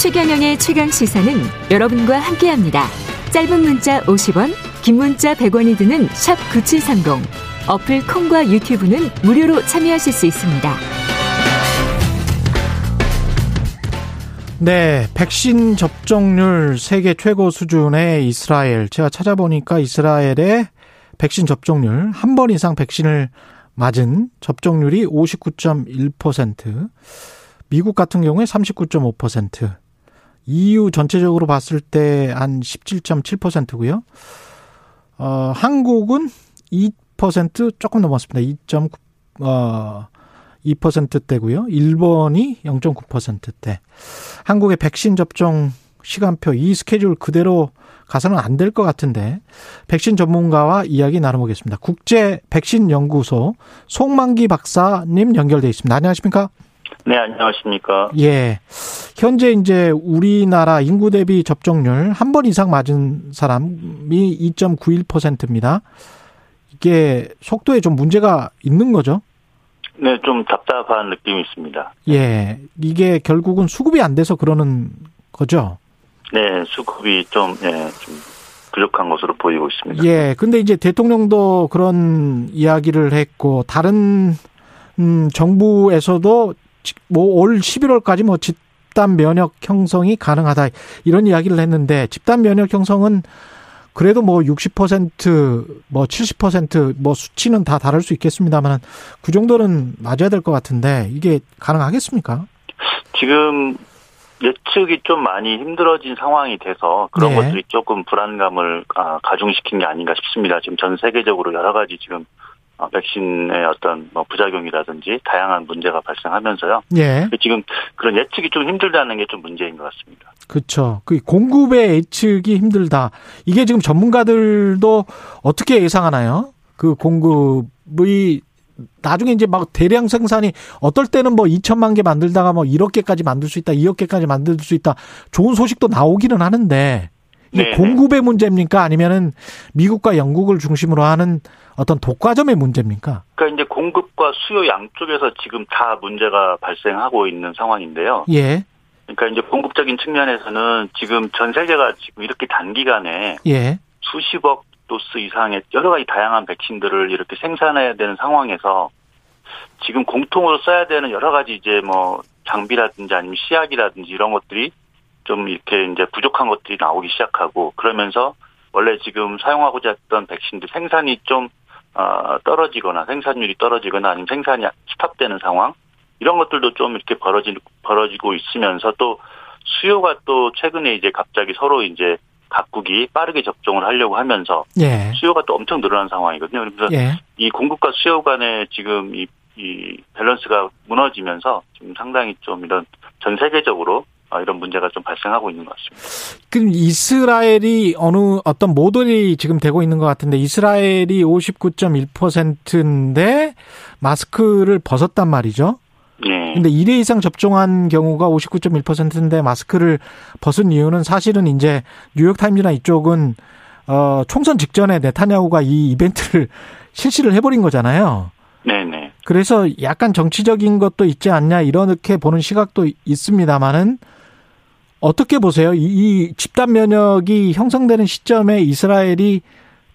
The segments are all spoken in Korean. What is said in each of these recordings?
최경영의 최강 시사는 여러분과 함께합니다. 짧은 문자 50원, 긴 문자 100원이 드는 샵 9730. 어플 콩과 유튜브는 무료로 참여하실 수 있습니다. 네, 백신 접종률 세계 최고 수준의 이스라엘. 제가 찾아보니까 이스라엘의 백신 접종률 한 번 이상 백신을 맞은 접종률이 59.1%, 미국 같은 경우에 39.5%, EU 전체적으로 봤을 때 한 17.7%고요. 어, 한국은 2% 조금 넘었습니다. 2.9 어, 2%대고요. 일본이 0.9%대. 한국의 백신 접종 시간표 이 스케줄 그대로 가서는 안 될 것 같은데 백신 전문가와 이야기 나눠보겠습니다. 국제 백신 연구소 송만기 박사님 연결돼 있습니다. 안녕하십니까? 네, 안녕하십니까? 예. 현재 이제 우리나라 인구 대비 접종률 한 번 이상 맞은 사람이 2.91%입니다. 이게 속도에 좀 문제가 있는 거죠? 네, 좀 답답한 느낌이 있습니다. 예. 이게 결국은 수급이 안 돼서 그러는 거죠? 네, 수급이 좀, 예, 좀 부족한 것으로 보이고 있습니다. 예. 근데 이제 대통령도 그런 이야기를 했고, 다른, 음, 정부에서도 뭐 올 11월까지 뭐 집단 면역 형성이 가능하다. 이런 이야기를 했는데, 집단 면역 형성은 그래도 뭐 60%뭐 70%뭐 수치는 다 다를 수 있겠습니다만 그 정도는 맞아야 될 것 같은데 이게 가능하겠습니까? 지금 예측이 좀 많이 힘들어진 상황이 돼서 그런 네. 것들이 조금 불안감을 아, 가중시킨 게 아닌가 싶습니다. 지금 전 세계적으로 여러 가지 지금 어, 백신의 어떤 뭐 부작용이라든지 다양한 문제가 발생하면서요. 예. 지금 그런 예측이 좀 힘들다는 게 좀 문제인 것 같습니다. 그렇죠. 그 공급의 예측이 힘들다. 이게 지금 전문가들도 어떻게 예상하나요? 그 공급이 나중에 이제 막 대량 생산이 어떨 때는 뭐 2천만 개 만들다가 뭐 1억 개까지 만들 수 있다, 2억 개까지 만들 수 있다. 좋은 소식도 나오기는 하는데 이게 네네. 공급의 문제입니까? 아니면은 미국과 영국을 중심으로 하는 어떤 독과점의 문제입니까? 그러니까 이제 공급과 수요 양쪽에서 지금 다 문제가 발생하고 있는 상황인데요. 예, 그러니까 이제 공급적인 측면에서는 지금 전 세계가 지금 이렇게 단기간에 예, 수십억 도스 이상의 여러 가지 다양한 백신들을 이렇게 생산해야 되는 상황에서 지금 공통으로 써야 되는 여러 가지 이제 뭐 장비라든지 아니면 시약이라든지 이런 것들이 좀 이렇게 이제 부족한 것들이 나오기 시작하고 그러면서 원래 지금 사용하고자 했던 백신들 생산이 좀 어, 떨어지거나 생산율이 떨어지거나 아니면 생산이 스탑되는 상황 이런 것들도 좀 이렇게 벌어지 벌어지고 있으면서 또 수요가 또 최근에 이제 갑자기 서로 이제 각국이 빠르게 접종을 하려고 하면서 예, 수요가 또 엄청 늘어난 상황이거든요. 그래서 예. 이 공급과 수요 간의 지금 이, 이 밸런스가 무너지면서 지금 상당히 좀 이런 전 세계적으로 어, 이런 문제가 좀 발생하고 있는 것 같습니다. 그럼 이스라엘이 어느 어떤 모델이 지금 되고 있는 것 같은데 이스라엘이 59.1%인데 마스크를 벗었단 말이죠. 네. 근데 1회 이상 접종한 경우가 59.1%인데 마스크를 벗은 이유는 사실은 이제 뉴욕 타임즈나 이쪽은 어 총선 직전에 네타냐후가 이 이벤트를 실시를 해버린 거잖아요. 네네. 그래서 약간 정치적인 것도 있지 않냐 이렇게 보는 시각도 있습니다만은 어떻게 보세요? 이, 이 집단 면역이 형성되는 시점에 이스라엘이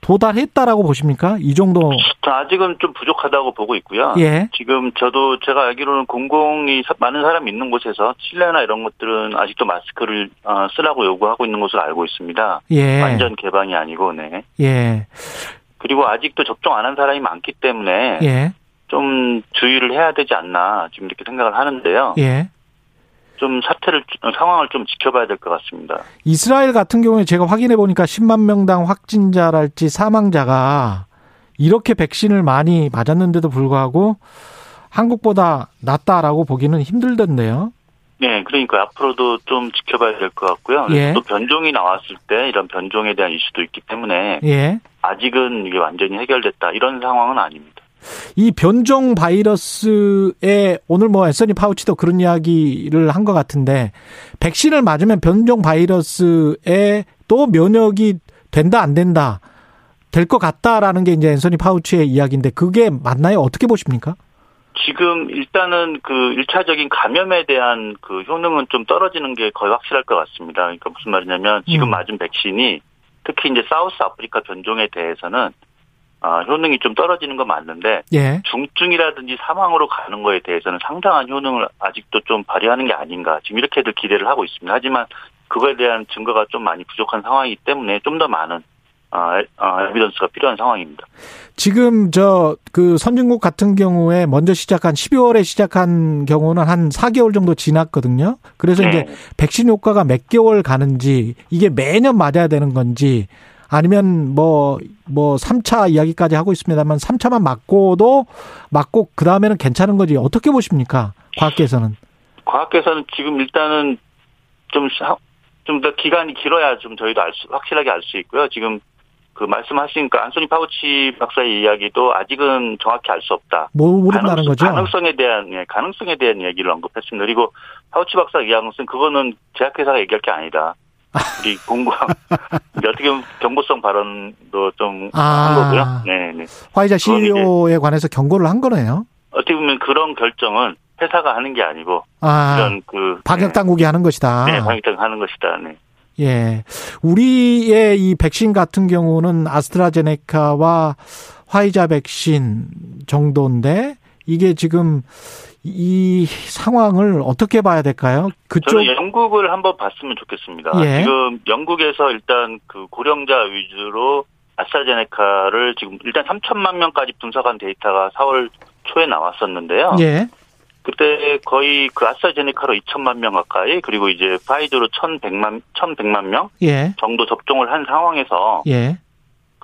도달했다라고 보십니까? 이 정도. 저 아직은 좀 부족하다고 보고 있고요. 예. 지금 저도 제가 알기로는 공공이 사- 많은 사람이 있는 곳에서 칠레나 이런 것들은 아직도 마스크를 어, 쓰라고 요구하고 있는 것으로 알고 있습니다. 예. 완전 개방이 아니고, 네. 예. 그리고 아직도 접종 안 한 사람이 많기 때문에 예. 좀 주의를 해야 되지 않나 지금 이렇게 생각을 하는데요. 예. 좀 사태를 어, 상황을 좀 지켜봐야 될 것 같습니다. 이스라엘 같은 경우에 제가 확인해 보니까 10만 명당 확진자랄지 사망자가 이렇게 백신을 많이 맞았는데도 불구하고 한국보다 낫다라고 보기는 힘들던데요. 네, 그러니까 앞으로도 좀 지켜봐야 될 것 같고요. 예. 또 변종이 나왔을 때 이런 변종에 대한 이슈도 있기 때문에 예. 아직은 이게 완전히 해결됐다 이런 상황은 아닙니다. 이 변종 바이러스에 오늘 뭐 앤서니 파우치도 그런 이야기를 한 것 같은데 백신을 맞으면 변종 바이러스에 또 면역이 된다 안 된다 될 것 같다라는 게 이제 앤서니 파우치의 이야기인데 그게 맞나요? 어떻게 보십니까? 지금 일단은 그 1차적인 감염에 대한 그 효능은 좀 떨어지는 게 거의 확실할 것 같습니다. 그러니까 무슨 말이냐면 지금 음. 맞은 백신이 특히 이제 사우스 아프리카 변종에 대해서는 아, 효능이 좀 떨어지는 건 맞는데 예. 중증이라든지 사망으로 가는 거에 대해서는 상당한 효능을 아직도 좀 발휘하는 게 아닌가 지금 이렇게들 기대를 하고 있습니다. 하지만 그거에 대한 증거가 좀 많이 부족한 상황이기 때문에 좀 더 많은 아, 에- 아, 에비던스가 필요한 상황입니다. 지금 저 그 선진국 같은 경우에 먼저 시작한 12월에 시작한 경우는 한 4개월 정도 지났거든요. 그래서 네. 이제 백신 효과가 몇 개월 가는지 이게 매년 맞아야 되는 건지 아니면 뭐, 뭐, 3차 이야기까지 하고 있습니다만 3차만 맞고도 맞고 그 다음에는 괜찮은 거지. 어떻게 보십니까? 과학계에서는. 과학계에서는 지금 일단은 좀 좀 더 기간이 길어야 좀 저희도 알 수, 확실하게 알 수 있고요. 지금 그 말씀하시니까 안소니 파우치 박사의 이야기도 아직은 정확히 알 수 없다. 뭐 모른다는 거죠? 가능성에 대한 예, 가능성에 대한 얘기를 언급했습니다. 그리고 파우치 박사 이야기는 그거는 제약회사가 얘기할 게 아니다. 공부 이제 어떻게 보면 경고성 발언도 좀한 아. 거고요. 네, 네. 화이자 CEO에 관해서 경고를 한 거네요. 어떻게 보면 그런 결정은 회사가 하는 게 아니고 아, 이런 그 방역 당국이 하는 것이다. 네, 방역당 하는 것이다. 네. 예. 우리의 이 백신 같은 경우는 아스트라제네카와 화이자 백신 정도인데 이게 지금 이 상황을 어떻게 봐야 될까요? 그쪽 저는 영국을 한번 봤으면 좋겠습니다. 예. 지금 영국에서 일단 그 고령자 위주로 아스트라제네카를 지금 일단 3천만 명까지 분석한 데이터가 4월 초에 나왔었는데요. 예. 그때 거의 그 아스트라제네카로 2천만 명 가까이 그리고 이제 파이저로 1,100만 1,100만 명 예. 정도 접종을 한 상황에서 예.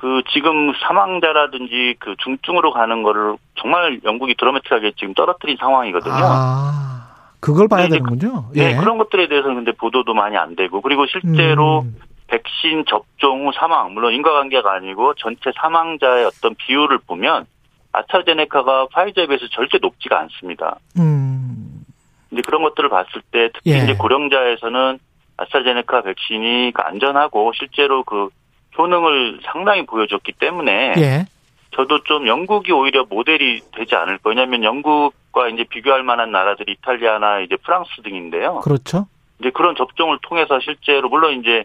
그 지금 사망자라든지 그 중증으로 가는 거를 정말 영국이 드라마틱하게 지금 떨어뜨린 상황이거든요. 아. 그걸 봐야 네, 되는군요. 네, 예. 그런 것들에 대해서는 근데 보도도 많이 안 되고 그리고 실제로 음. 백신 접종 후 사망 물론 인과관계가 아니고 전체 사망자의 어떤 비율을 보면 아스트라제네카가 파이저에 비해서 절대 높지가 않습니다. 음. 이제 그런 것들을 봤을 때 특히 예. 이제 고령자에서는 아스트라제네카 백신이 그 안전하고 실제로 그 효능을 상당히 보여줬기 때문에 예. 저도 좀 영국이 오히려 모델이 되지 않을까. 왜냐하면 영국과 이제 비교할 만한 나라들이 이탈리아나 이제 프랑스 등인데요. 그렇죠. 이제 그런 접종을 통해서 실제로 물론 이제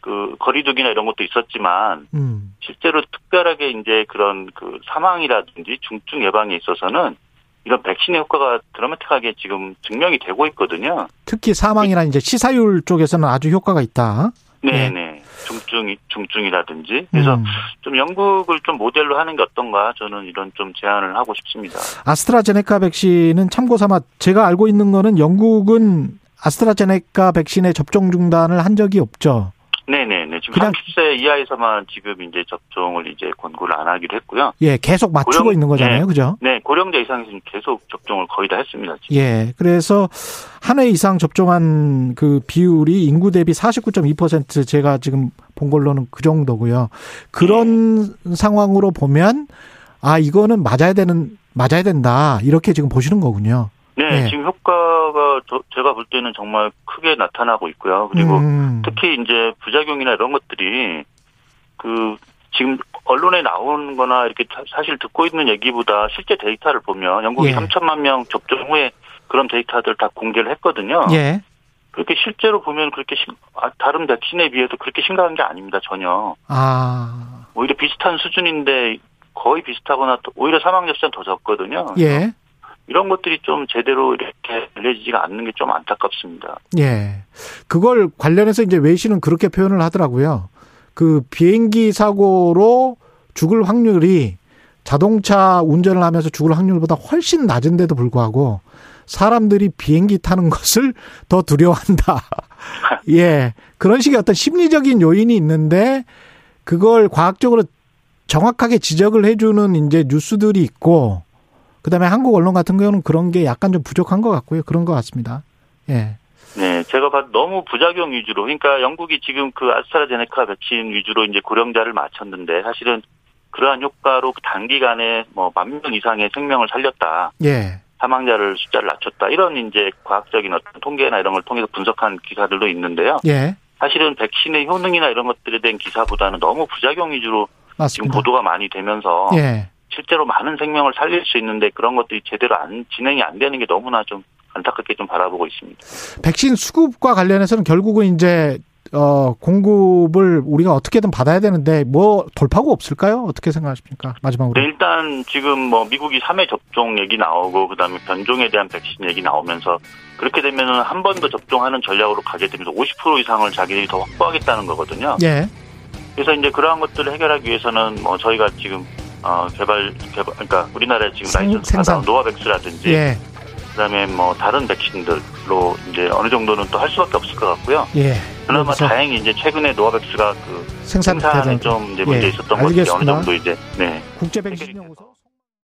그 거리두기나 이런 것도 있었지만 음. 실제로 특별하게 이제 그런 그 사망이라든지 중증 예방에 있어서는 이런 백신의 효과가 드라마틱하게 지금 증명이 되고 있거든요. 특히 사망이나 이제 치사율 쪽에서는 아주 효과가 있다. 네. 네 네. 중증, 중증이라든지. 그래서 음. 좀 영국을 좀 모델로 하는 게 어떤가 저는 이런 좀 제안을 하고 싶습니다. 아스트라제네카 백신은 참고 삼아 제가 알고 있는 거는 영국은 아스트라제네카 백신의 접종 중단을 한 적이 없죠. 네네네. 지금 그냥- 30세 이하에서만 지금 이제 접종을 이제 권고를 안 하기로 했고요. 예, 계속 맞추고 고령- 있는 거잖아요. 네. 그죠? 네, 고령자 이상에서는 계속 접종을 거의 다 했습니다. 지금. 예. 그래서 한 해 이상 접종한 그 비율이 인구 대비 49.2% 제가 지금 본 걸로는 그 정도고요. 그런 상황으로 보면 아, 이거는 맞아야 되는 맞아야 된다. 이렇게 지금 보시는 거군요. 네, 네. 지금 효과가 저, 제가 볼 때는 정말 크게 나타나고 있고요. 그리고 음. 특히 이제 부작용이나 이런 것들이 그 지금 언론에 나오는 거나 이렇게 사- 사실 듣고 있는 얘기보다 실제 데이터를 보면 영국이 예. 3천만 명 접종 후에 그런 데이터들 다 공개를 했거든요. 예. 그렇게 실제로 보면 그렇게 심- 아, 다른 백신에 비해서 그렇게 심각한 게 아닙니다. 전혀. 아. 오히려 비슷한 수준인데 거의 비슷하거나 또 오히려 사망 자 수는 더 적거든요. 예. 이런 것들이 좀 제대로 이렇게 알려지지가 않는 게 좀 안타깝습니다. 예. 그걸 관련해서 이제 외신은 그렇게 표현을 하더라고요. 그 비행기 사고로 죽을 확률이 자동차 운전을 하면서 죽을 확률보다 훨씬 낮은데도 불구하고 사람들이 비행기 타는 것을 더 두려워한다. 예. 그런 식의 어떤 심리적인 요인이 있는데 그걸 과학적으로 정확하게 지적을 해주는 이제 뉴스들이 있고 그다음에 한국 언론 같은 경우는 그런 게 약간 좀 부족한 것 같고요. 그런 것 같습니다. 예. 네, 제가 봐도 너무 부작용 위주로, 그러니까 영국이 지금 그 아스트라제네카 백신 위주로 이제 고령자를 맞췄는데 사실은 그러한 효과로 단기간에 뭐 만 명 이상의 생명을 살렸다. 예. 사망자를 숫자를 낮췄다. 이런 이제 과학적인 어떤 통계나 이런 걸 통해서 분석한 기사들도 있는데요. 예. 사실은 백신의 효능이나 이런 것들에 대한 기사보다는 너무 부작용 위주로 지금 맞습니다. 보도가 많이 되면서 예. 실제로 많은 생명을 살릴 수 있는데 그런 것들이 제대로 안 진행이 안 되는 게 너무나 좀 안타깝게 좀 바라보고 있습니다. 백신 수급과 관련해서는 결국은 이제 어 공급을 우리가 어떻게든 받아야 되는데 뭐 돌파구 없을까요? 어떻게 생각하십니까? 마지막으로. 네, 일단 지금 뭐 미국이 3회 접종 얘기 나오고 그다음에 변종에 대한 백신 얘기 나오면서 그렇게 되면은 한 번 더 접종하는 전략으로 가게 되면서 50% 이상을 자기들이 더 확보하겠다는 거거든요. 예. 그래서 이제 그러한 것들을 해결하기 위해서는 뭐 저희가 지금 어 개발 개발 그러니까 우리나라에 지금 생- 라이선스 생산. 받아온 노바백스라든지 예. 그다음에 뭐 다른 백신들로 이제 어느 정도는 또 할 수밖에 없을 것 같고요. 예. 그나마 그래서 다행히 이제 최근에 노바백스가 그 생산 생산에 좀 이제 문제 예, 있었던 것들이 어느. 정도 이제 네 국제 백신 연구소